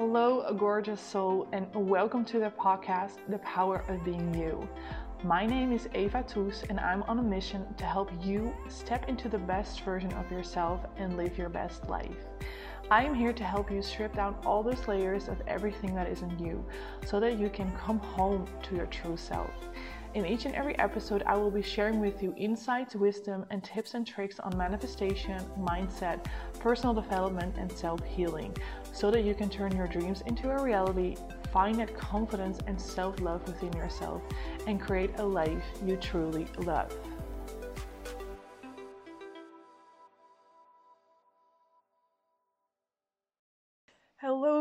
Hello, gorgeous soul, and welcome to the podcast, The Power of Being You. My name is Eva Toos, and I'm on a mission to help you step into the best version of yourself and live your best life. I am here to help you strip down all those layers of everything that isn't you so that you can come home to your true self. In each and every episode, I will be sharing with you insights, wisdom, and tips and tricks on manifestation, mindset, personal development, and self healing so that you can turn your dreams into a reality, find that confidence and self love within yourself, and create a life you truly love.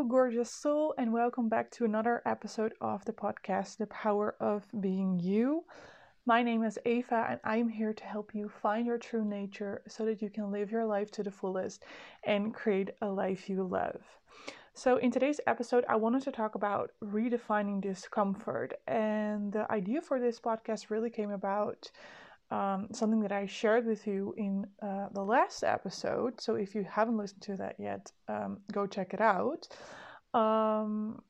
Gorgeous soul, and welcome back to another episode of the podcast, The Power of Being You. My name is Eva, and I'm here to help you find your true nature so that you can live your life to the fullest and create a life you love. So, in today's episode, I wanted to talk about redefining discomfort. And the idea for this podcast really came about um, something that I shared with you in uh, the last episode. So, if you haven't listened to that yet, um, go check it out. Um,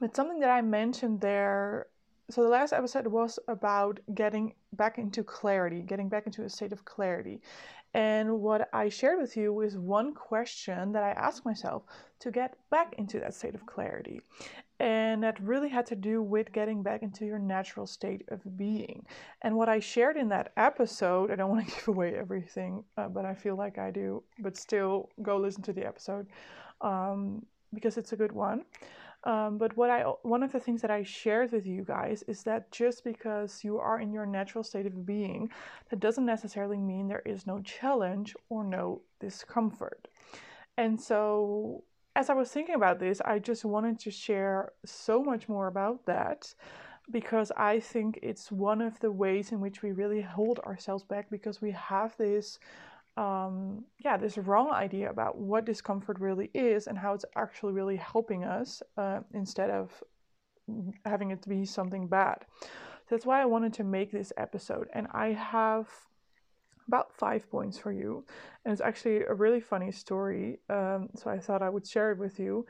but something that I mentioned there so the last episode was about getting back into clarity, getting back into a state of clarity. And what I shared with you is one question that I asked myself to get back into that state of clarity. And that really had to do with getting back into your natural state of being. And what I shared in that episode, I don't want to give away everything, uh, but I feel like I do, but still go listen to the episode um, because it's a good one. Um, but what I one of the things that I shared with you guys is that just because you are in your natural state of being, that doesn't necessarily mean there is no challenge or no discomfort. And so as I was thinking about this, I just wanted to share so much more about that because I think it's one of the ways in which we really hold ourselves back because we have this um, yeah, this wrong idea about what discomfort really is and how it's actually really helping us uh, instead of having it to be something bad. So that's why I wanted to make this episode. And I have about five points for you. And it's actually a really funny story. Um, so I thought I would share it with you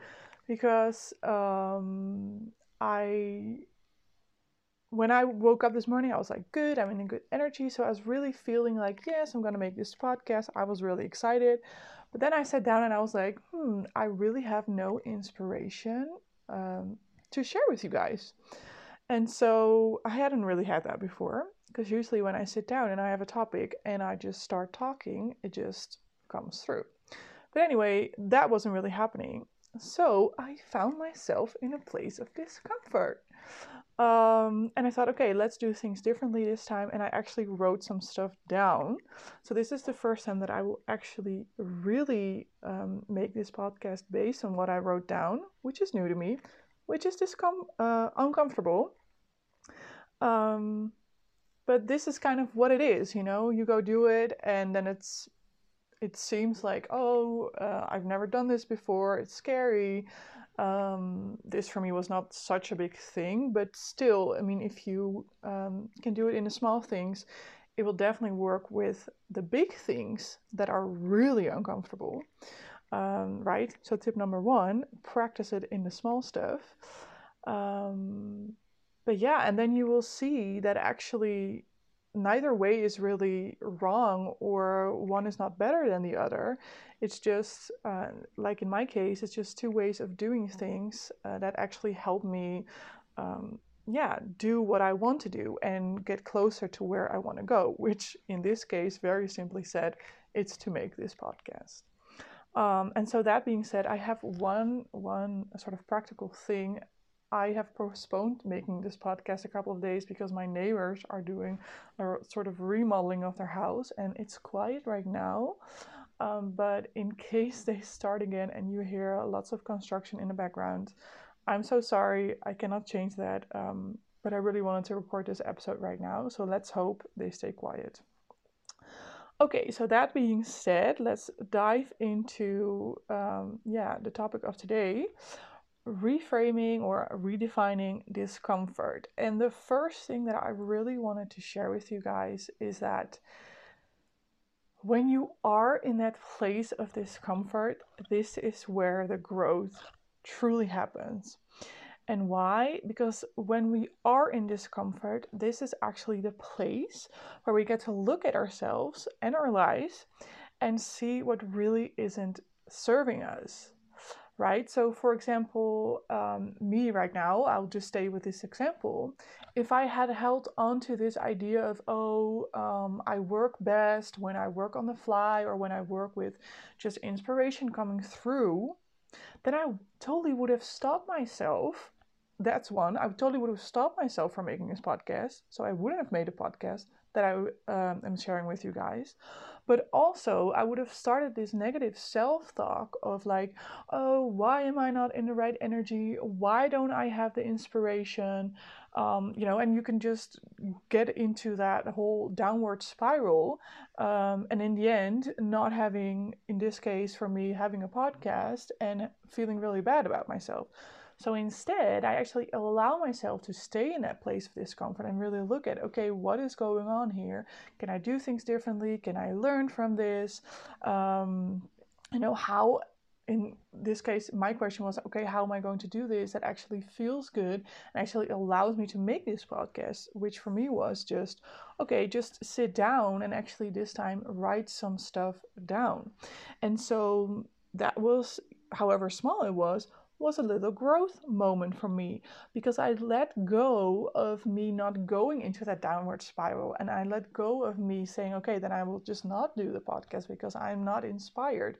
because um, I when I woke up this morning, I was like, good, I'm in a good energy. So I was really feeling like, yes, I'm going to make this podcast. I was really excited. But then I sat down and I was like, hmm, I really have no inspiration um, to share with you guys. And so I hadn't really had that before because usually when I sit down and I have a topic and I just start talking, it just comes through. But anyway, that wasn't really happening. So I found myself in a place of discomfort. Um, and I thought, okay, let's do things differently this time. And I actually wrote some stuff down. So this is the first time that I will actually really um, make this podcast based on what I wrote down, which is new to me, which is discom- uh, uncomfortable. Um, but this is kind of what it is, you know. You go do it, and then it's it seems like, oh, uh, I've never done this before. It's scary um, this for me was not such a big thing, but still, I mean, if you um, can do it in the small things, it will definitely work with the big things that are really uncomfortable, um, right? So, tip number one practice it in the small stuff. But yeah, and then you will see that actually neither way is really wrong or one is not better than the other. It's just, uh, like in my case, it's just two ways of doing things uh, that actually help me, um, yeah, do what I want to do and get closer to where I want to go, which in this case, very simply said, it's to make this podcast. Um, and so that being said, I have one one sort of practical thing I have postponed making this podcast a couple of days because my neighbors are doing a sort of remodeling of their house and it's quiet right now. Um, but in case they start again and you hear lots of construction in the background, I'm so sorry. I cannot change that. Um, but I really wanted to record this episode right now. So let's hope they stay quiet. Okay, so that being said, let's dive into um, yeah the topic of today, reframing or redefining discomfort. And the first thing that I really wanted to share with you guys is that when you are in that place of discomfort, this is where the growth truly happens. And why? Because when we are in discomfort, this is actually the place where we get to look at ourselves and our lives and see what really isn't serving us right? So, for example, um, me right now, I'll just stay with this example. If I had held on to this idea of, oh, um, I work best when I work on the fly or when I work with just inspiration coming through, then I totally would have stopped myself. That's one. I totally would have stopped myself from making this podcast. So I wouldn't have made a podcast that I um, am sharing with you guys. But also, I would have started this negative self talk of like, oh, why am I not in the right energy? Why don't I have the inspiration? Um, you know, and you can just get into that whole downward spiral. Um, and in the end, not having, in this case for me, having a podcast and feeling really bad about myself. So instead, I actually allow myself to stay in that place of discomfort and really look at okay, what is going on here? Can I do things differently? Can I learn from this? Um, you know, how in this case, my question was, okay, how am I going to do this that actually feels good and actually allows me to make this podcast? Which for me was just, okay, just sit down and actually this time write some stuff down. And so that was, however small it was, was a little growth moment for me because I let go of me not going into that downward spiral and I let go of me saying, okay, then I will just not do the podcast because I'm not inspired.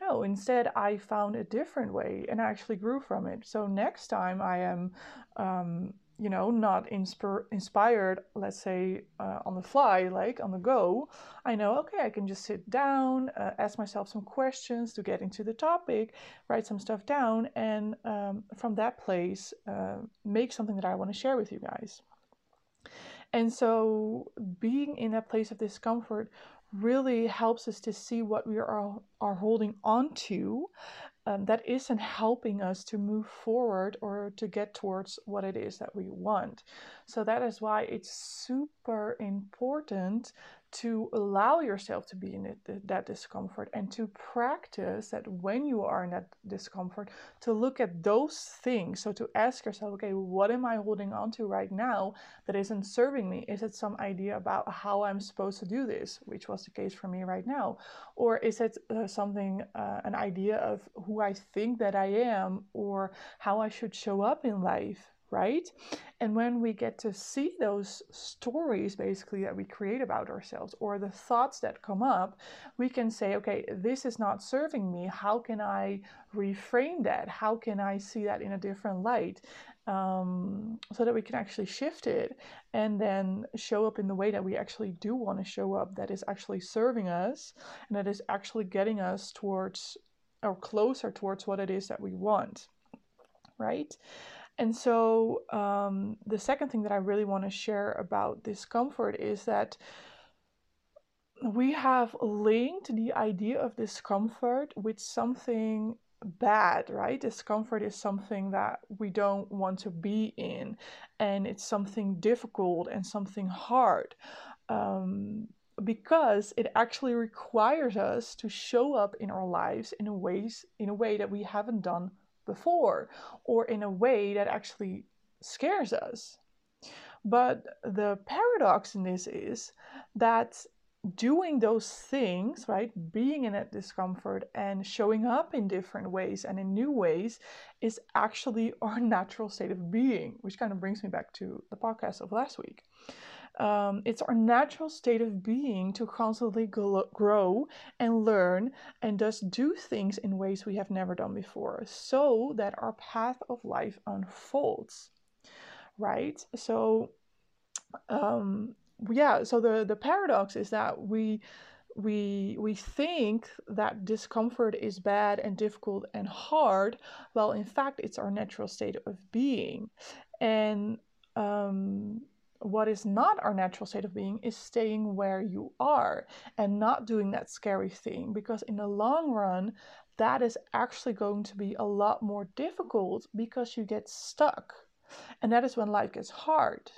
No, instead, I found a different way and I actually grew from it. So next time I am um, you know not inspir- inspired let's say uh, on the fly like on the go i know okay i can just sit down uh, ask myself some questions to get into the topic write some stuff down and um, from that place uh, make something that i want to share with you guys. And so being in that place of discomfort really helps us to see what we are, are holding on to um, that isn't helping us to move forward or to get towards what it is that we want. So that is why it's super important to allow yourself to be in it, that discomfort and to practice that when you are in that discomfort to look at those things. So to ask yourself okay what am i holding on to right now that isn't serving me? Is it some idea about how i'm supposed to do this? Which was the case for me right now. Or is it uh, something uh, an idea of who i think that i am or how i should show up in life right? And when we get to see those stories basically that we create about ourselves or the thoughts that come up, we can say, okay, this is not serving me. How can I reframe that? How can I see that in a different light? Um, so that we can actually shift it and then show up in the way that we actually do want to show up, that is actually serving us and that is actually getting us towards or closer towards what it is that we want, right? And so, um, the second thing that I really want to share about discomfort is that we have linked the idea of discomfort with something bad, right? Discomfort is something that we don't want to be in, and it's something difficult and something hard. Um, because it actually requires us to show up in our lives in a ways in a way that we haven't done before or in a way that actually scares us. But the paradox in this is that doing those things, right, being in that discomfort and showing up in different ways and in new ways is actually our natural state of being, which kind of brings me back to the podcast of last week. Um, it's our natural state of being to constantly grow and learn and thus do things in ways we have never done before so that our path of life unfolds. Right? So, um, yeah, so the, the paradox is that we we we think that discomfort is bad and difficult and hard well in fact it's our natural state of being and um, what is not our natural state of being is staying where you are and not doing that scary thing because in the long run that is actually going to be a lot more difficult because you get stuck. And that is when life gets hard.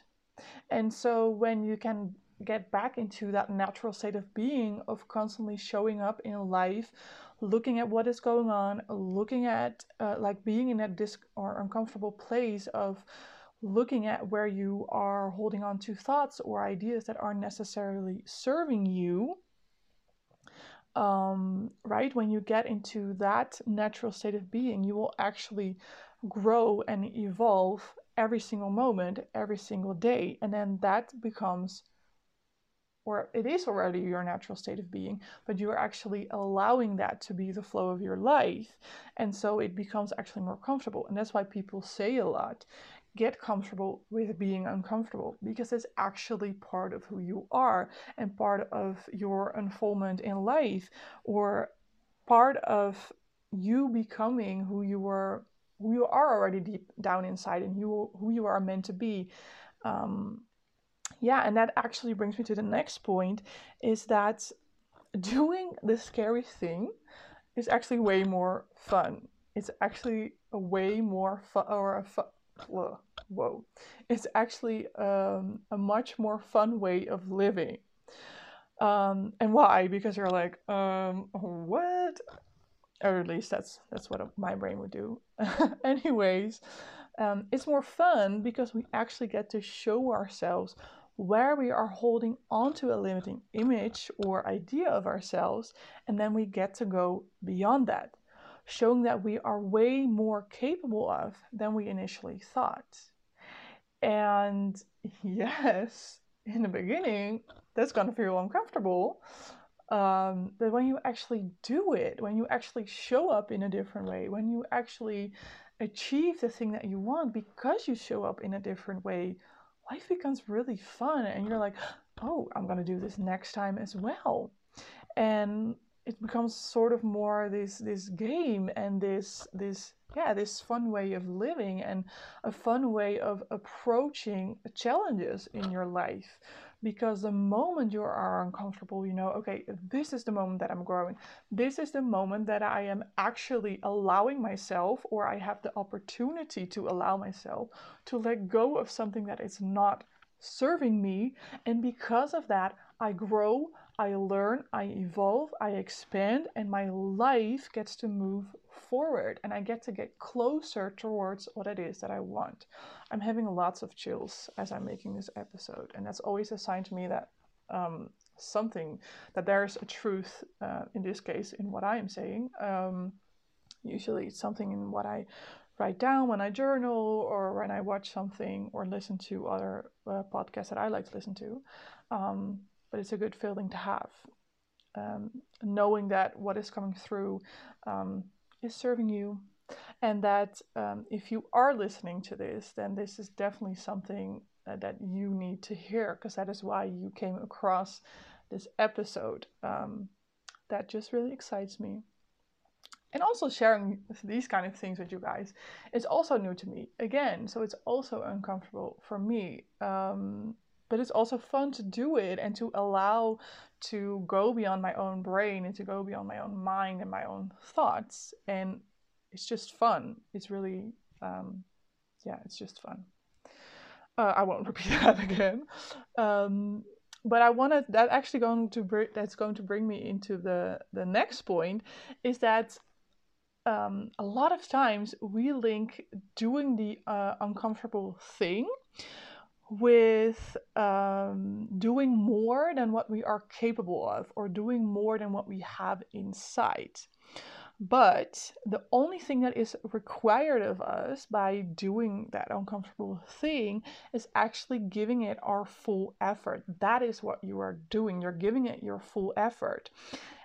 And so when you can get back into that natural state of being of constantly showing up in life looking at what is going on looking at uh, like being in that dis or uncomfortable place of looking at where you are holding on to thoughts or ideas that aren't necessarily serving you um, right when you get into that natural state of being you will actually grow and evolve every single moment every single day and then that becomes or it is already your natural state of being, but you're actually allowing that to be the flow of your life. And so it becomes actually more comfortable. And that's why people say a lot get comfortable with being uncomfortable because it's actually part of who you are and part of your unfoldment in life or part of you becoming who you were who you are already deep down inside and you who you are meant to be um, yeah, and that actually brings me to the next point is that doing the scary thing is actually way more fun. It's actually a way more fun, or a whoa. It's actually um, a much more fun way of living. Um, and why? Because you're like, um, what? Or at least that's that's what my brain would do. Anyways, um, it's more fun because we actually get to show ourselves where we are holding onto a limiting image or idea of ourselves, and then we get to go beyond that, showing that we are way more capable of than we initially thought. And yes, in the beginning, that's gonna feel uncomfortable. Um, but when you actually do it, when you actually show up in a different way, when you actually achieve the thing that you want because you show up in a different way, life becomes really fun and you're like, oh, I'm going to do this next time as well. And it becomes sort of more this this game and this this yeah this fun way of living and a fun way of approaching challenges in your life because the moment you are uncomfortable, you know, okay, this is the moment that I'm growing. This is the moment that I am actually allowing myself, or I have the opportunity to allow myself to let go of something that is not serving me. And because of that, I grow, I learn, I evolve, I expand, and my life gets to move forward and I get to get closer towards what it is that I want. I'm having lots of chills as I'm making this episode, and that's always a sign to me that um, something, that there's a truth uh, in this case in what I am saying. Um, usually it's something in what I write down when I journal or when I watch something or listen to other uh, podcasts that I like to listen to. Um, but it's a good feeling to have. Um, knowing that what is coming through um, is serving you, and that um, if you are listening to this, then this is definitely something uh, that you need to hear because that is why you came across this episode. Um, that just really excites me. And also sharing these kind of things with you guys is also new to me again, so it's also uncomfortable for me. Um, but it's also fun to do it and to allow to go beyond my own brain and to go beyond my own mind and my own thoughts and it's just fun. It's really um, yeah it's just fun. Uh, i won't repeat that again. Um, but i wanted that actually going to bring that's going to bring me into the the next point is that um, a lot of times we link doing the uh, uncomfortable thing with um, doing more than what we are capable of or doing more than what we have inside. But the only thing that is required of us by doing that uncomfortable thing is actually giving it our full effort. That is what you are doing. You're giving it your full effort.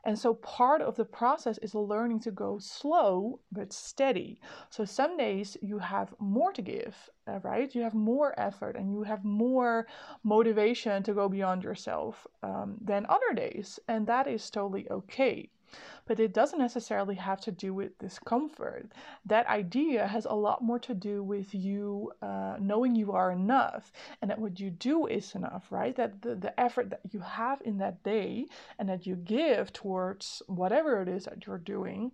And so part of the process is learning to go slow but steady. So some days you have more to give, uh, right? You have more effort and you have more motivation to go beyond yourself um, than other days. And that is totally okay but it doesn't necessarily have to do with discomfort. That idea has a lot more to do with you uh, knowing you are enough and that what you do is enough, right? That the, the effort that you have in that day and that you give towards whatever it is that you're doing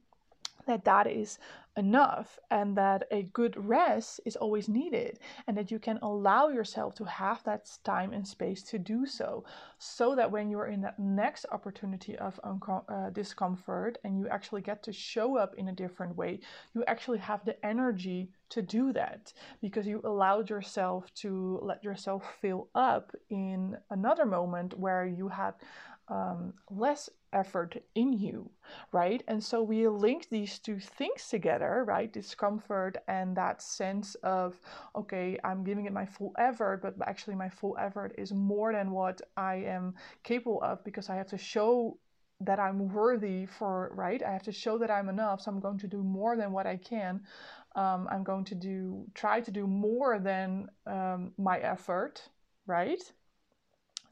that that is enough and that a good rest is always needed and that you can allow yourself to have that time and space to do so so that when you're in that next opportunity of uh, discomfort and you actually get to show up in a different way you actually have the energy to do that because you allowed yourself to let yourself fill up in another moment where you had um, less effort in you, right? And so we link these two things together, right? Discomfort and that sense of, okay, I'm giving it my full effort, but actually my full effort is more than what I am capable of because I have to show that I'm worthy for, right? I have to show that I'm enough. So I'm going to do more than what I can. Um, I'm going to do, try to do more than um, my effort, right?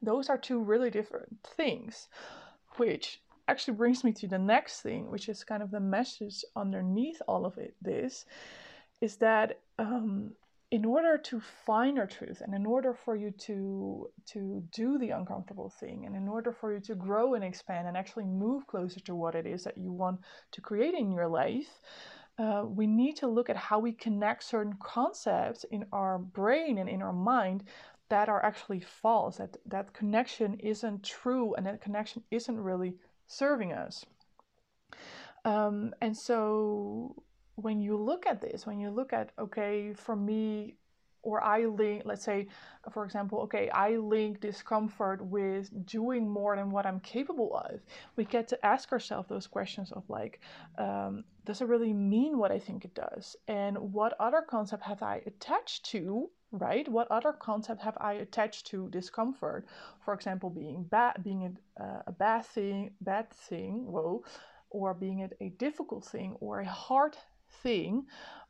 Those are two really different things, which actually brings me to the next thing, which is kind of the message underneath all of it. This is that um, in order to find our truth, and in order for you to to do the uncomfortable thing, and in order for you to grow and expand and actually move closer to what it is that you want to create in your life. Uh, we need to look at how we connect certain concepts in our brain and in our mind that are actually false that that connection isn't true and that connection isn't really serving us um, and so when you look at this when you look at okay for me or I link, let's say, for example, okay, I link discomfort with doing more than what I'm capable of. We get to ask ourselves those questions of like, um, does it really mean what I think it does? And what other concept have I attached to right? What other concept have I attached to discomfort? For example, being bad, being a, uh, a bad thing, bad thing, whoa, or being it a difficult thing or a hard thing,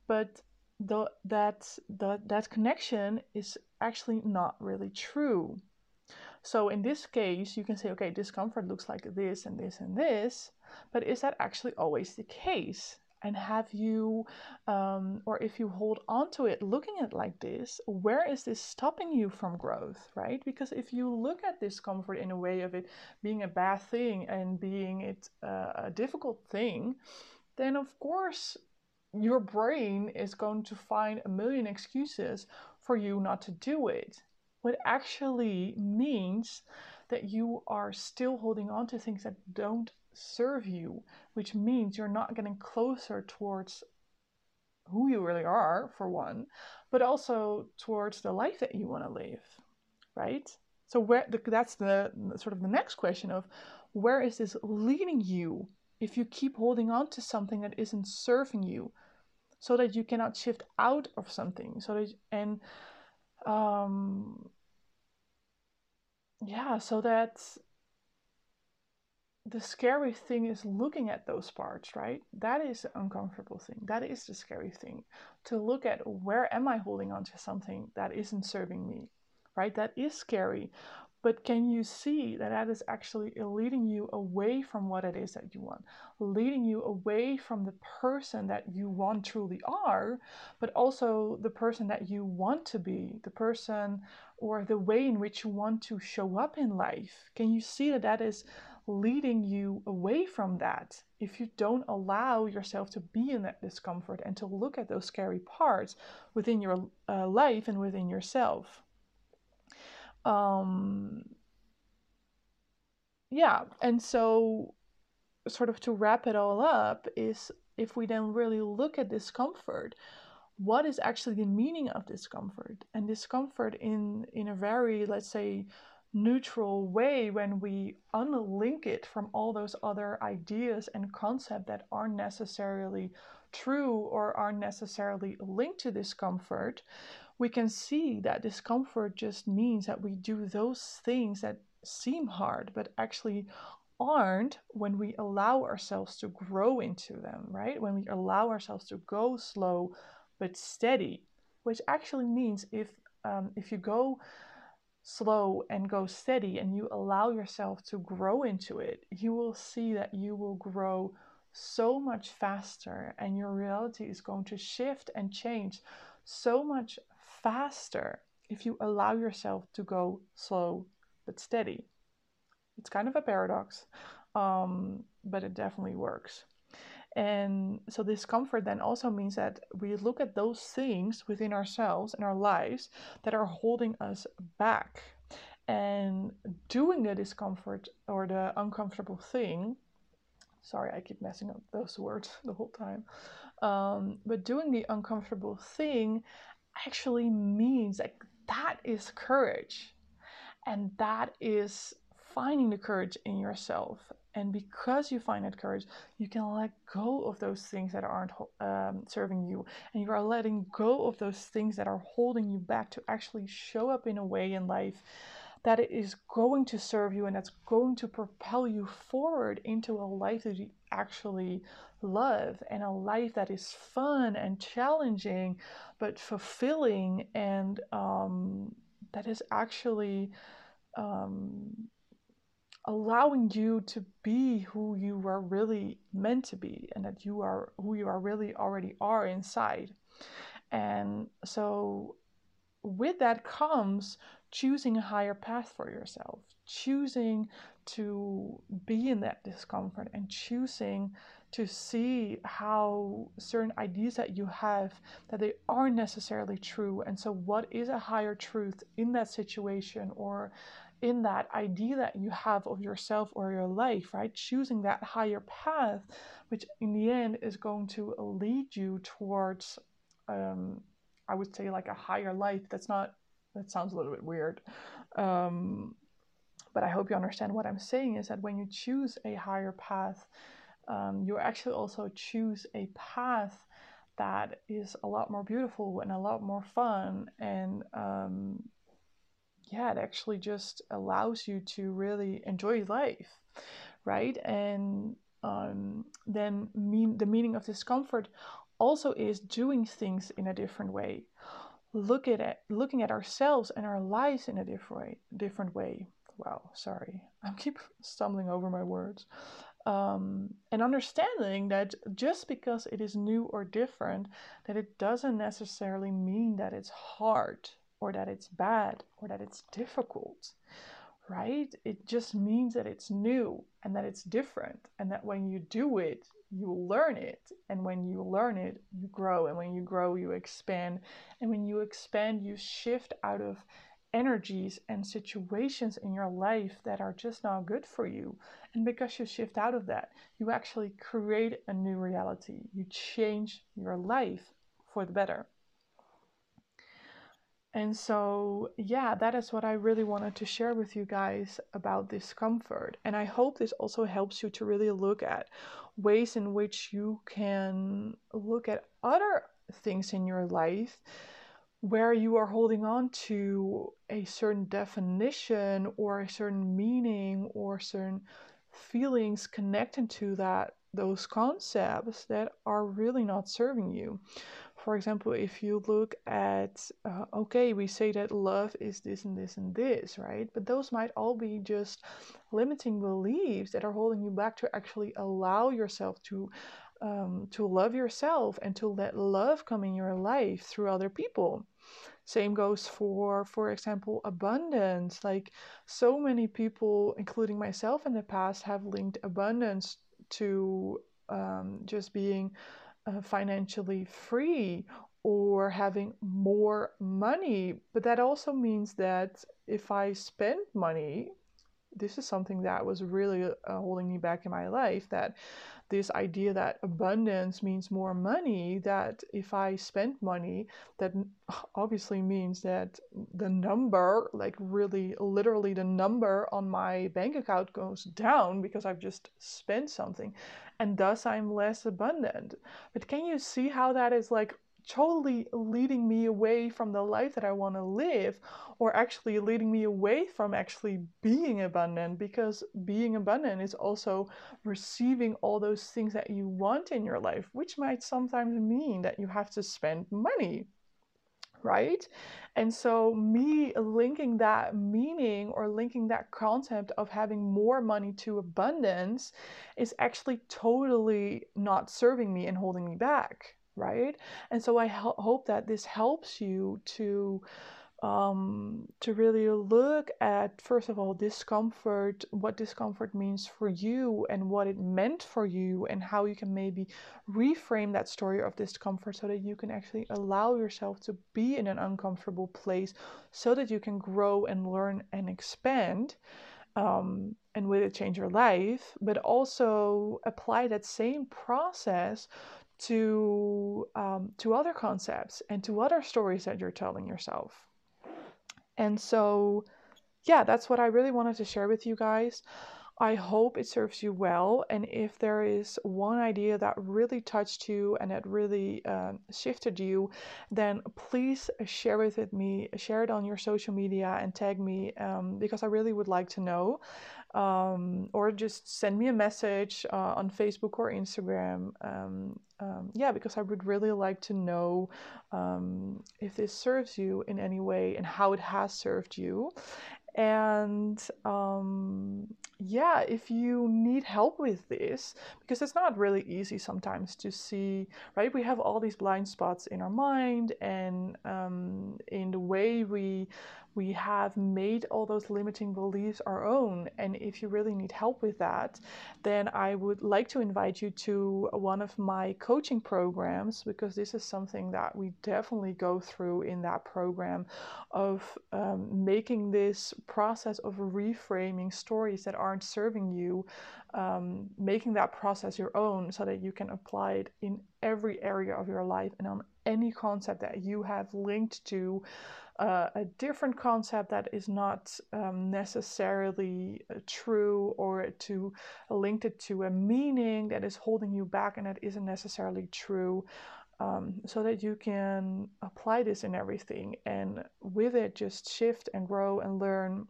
but the, that the, that connection is actually not really true. So in this case, you can say, okay, discomfort looks like this and this and this, but is that actually always the case? And have you um, or if you hold on to it looking at it like this where is this stopping you from growth right? Because if you look at discomfort in a way of it being a bad thing and being it uh, a difficult thing then of course your brain is going to find a million excuses for you not to do it. What actually means that you are still holding on to things that don't serve you, which means you're not getting closer towards who you really are, for one, but also towards the life that you want to live, right? So where the, that's the sort of the next question of where is this leading you if you keep holding on to something that isn't serving you, so that you cannot shift out of something, so that and um yeah, so that the scary thing is looking at those parts, right? That is the uncomfortable thing. That is the scary thing. To look at where am I holding on to something that isn't serving me, right? That is scary. But can you see that that is actually uh, leading you away from what it is that you want, leading you away from the person that you want truly are, but also the person that you want to be, the person or the way in which you want to show up in life? Can you see that that is leading you away from that if you don't allow yourself to be in that discomfort and to look at those scary parts within your uh, life and within yourself. Um, yeah, and so, sort of to wrap it all up, is if we then really look at discomfort, what is actually the meaning of discomfort? And discomfort in in a very, let's say, neutral way when we unlink it from all those other ideas and concepts that aren't necessarily true or aren't necessarily linked to discomfort, we can see that discomfort just means that we do those things that seem hard but actually aren't when we allow ourselves to grow into them, right? When we allow ourselves to go slow but steady, which actually means if um, if you go slow and go steady and you allow yourself to grow into it, you will see that you will grow so much faster and your reality is going to shift and change so much faster if you allow yourself to go slow but steady. It's kind of a paradox, um, but it definitely works. And so, discomfort then also means that we look at those things within ourselves and our lives that are holding us back. And doing the discomfort or the uncomfortable thing, sorry, I keep messing up those words the whole time. Um, but doing the uncomfortable thing actually means like that is courage. And that is finding the courage in yourself. And because you find that courage, you can let go of those things that aren't um, serving you. And you are letting go of those things that are holding you back to actually show up in a way in life that is going to serve you and that's going to propel you forward into a life that you actually love and a life that is fun and challenging but fulfilling and um, that is actually um, allowing you to be who you are really meant to be and that you are who you are really already are inside. And so, with that comes choosing a higher path for yourself, choosing to be in that discomfort, and choosing to see how certain ideas that you have that they aren't necessarily true and so what is a higher truth in that situation or in that idea that you have of yourself or your life, right? Choosing that higher path, which in the end is going to lead you towards, um, I would say, like a higher life. That's not, that sounds a little bit weird. Um, but I hope you understand what I'm saying is that when you choose a higher path, um, you actually also choose a path that is a lot more beautiful and a lot more fun and um, yeah, it actually just allows you to really enjoy life, right? And um, then mean, the meaning of discomfort also is doing things in a different way. Look at it, looking at ourselves and our lives in a different way. Different way. Wow, sorry, I keep stumbling over my words. Um, and understanding that just because it is new or different, that it doesn't necessarily mean that it's hard or that it's bad or that it's difficult, right? It just means that it's new and that it's different, and that when you do it, you learn it. And when you learn it, you grow. And when you grow, you expand. And when you expand, you shift out of energies and situations in your life that are just not good for you. And because you shift out of that, you actually create a new reality. You change your life for the better. And so, yeah, that is what I really wanted to share with you guys about discomfort. And I hope this also helps you to really look at ways in which you can look at other things in your life where you are holding on to a certain definition or a certain meaning or certain feelings connected to that those concepts that are really not serving you for example, if you look at, uh, okay, we say that love is this and this and this, right? But those might all be just limiting beliefs that are holding you back to actually allow yourself to. Um, to love yourself and to let love come in your life through other people same goes for for example abundance like so many people including myself in the past have linked abundance to um, just being uh, financially free or having more money. But that also means that if I spend money, this is something that was really uh, holding me back in my life that this idea that abundance means more money that if i spend money that obviously means that the number like really literally the number on my bank account goes down because i've just spent something and thus I'm less abundant. But can you see how that is like totally leading me away from the life that I want to live, or actually leading me away from actually being abundant because being abundant is also receiving all those things that you want in your life, which might sometimes mean that you have to spend money right? And so, me linking that meaning or linking that concept of having more money to abundance is actually totally not serving me and holding me back, right? And so, I ho- hope that this helps you to um, to really look at, first of all, discomfort, what discomfort means for you and what it meant for you, and how you can maybe reframe that story of discomfort so that you can actually allow yourself to be in an uncomfortable place so that you can grow and learn and expand. Um, and with it change your life, but also apply that same process to um, to other concepts and to other stories that you're telling yourself. And so, yeah, that's what I really wanted to share with you guys. I hope it serves you well. And if there is one idea that really touched you and that really uh, shifted you, then please share it with me. Share it on your social media and tag me um, because I really would like to know. Um, or just send me a message uh, on Facebook or Instagram. Um, um, yeah, because I would really like to know um, if this serves you in any way and how it has served you. And um, yeah, if you need help with this, because it's not really easy sometimes to see, right? We have all these blind spots in our mind and um, in the way we we have made all those limiting beliefs our own. And if you really need help with that, then I would like to invite you to one of my coaching programs because this is something that we definitely go through in that program of um, making this process of reframing stories that aren't serving you, um, making that process your own so that you can apply it in every area of your life and on any concept that you have linked to uh, a different concept that is not um, necessarily uh, true or to link it to a meaning that is holding you back and that isn't necessarily true. Um, so that you can apply this in everything and with it just shift and grow and learn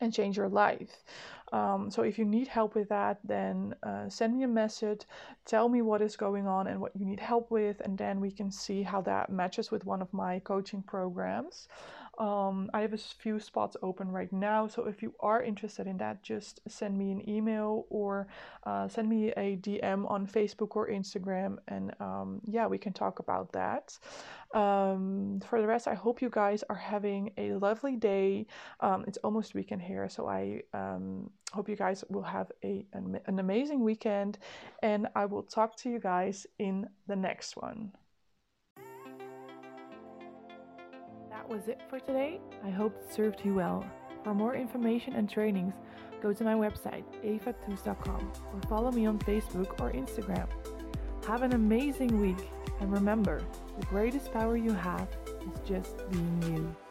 and change your life. Um, so if you need help with that, then uh, send me a message, tell me what is going on and what you need help with, and then we can see how that matches with one of my coaching programs. Um, I have a few spots open right now, so if you are interested in that, just send me an email or uh, send me a DM on Facebook or Instagram, and um, yeah, we can talk about that. Um, for the rest, I hope you guys are having a lovely day. Um, it's almost weekend here, so I um, hope you guys will have a, an, an amazing weekend, and I will talk to you guys in the next one. That was it for today. I hope it served you well. For more information and trainings, go to my website, evatoos.com, or follow me on Facebook or Instagram. Have an amazing week, and remember, the greatest power you have is just being you.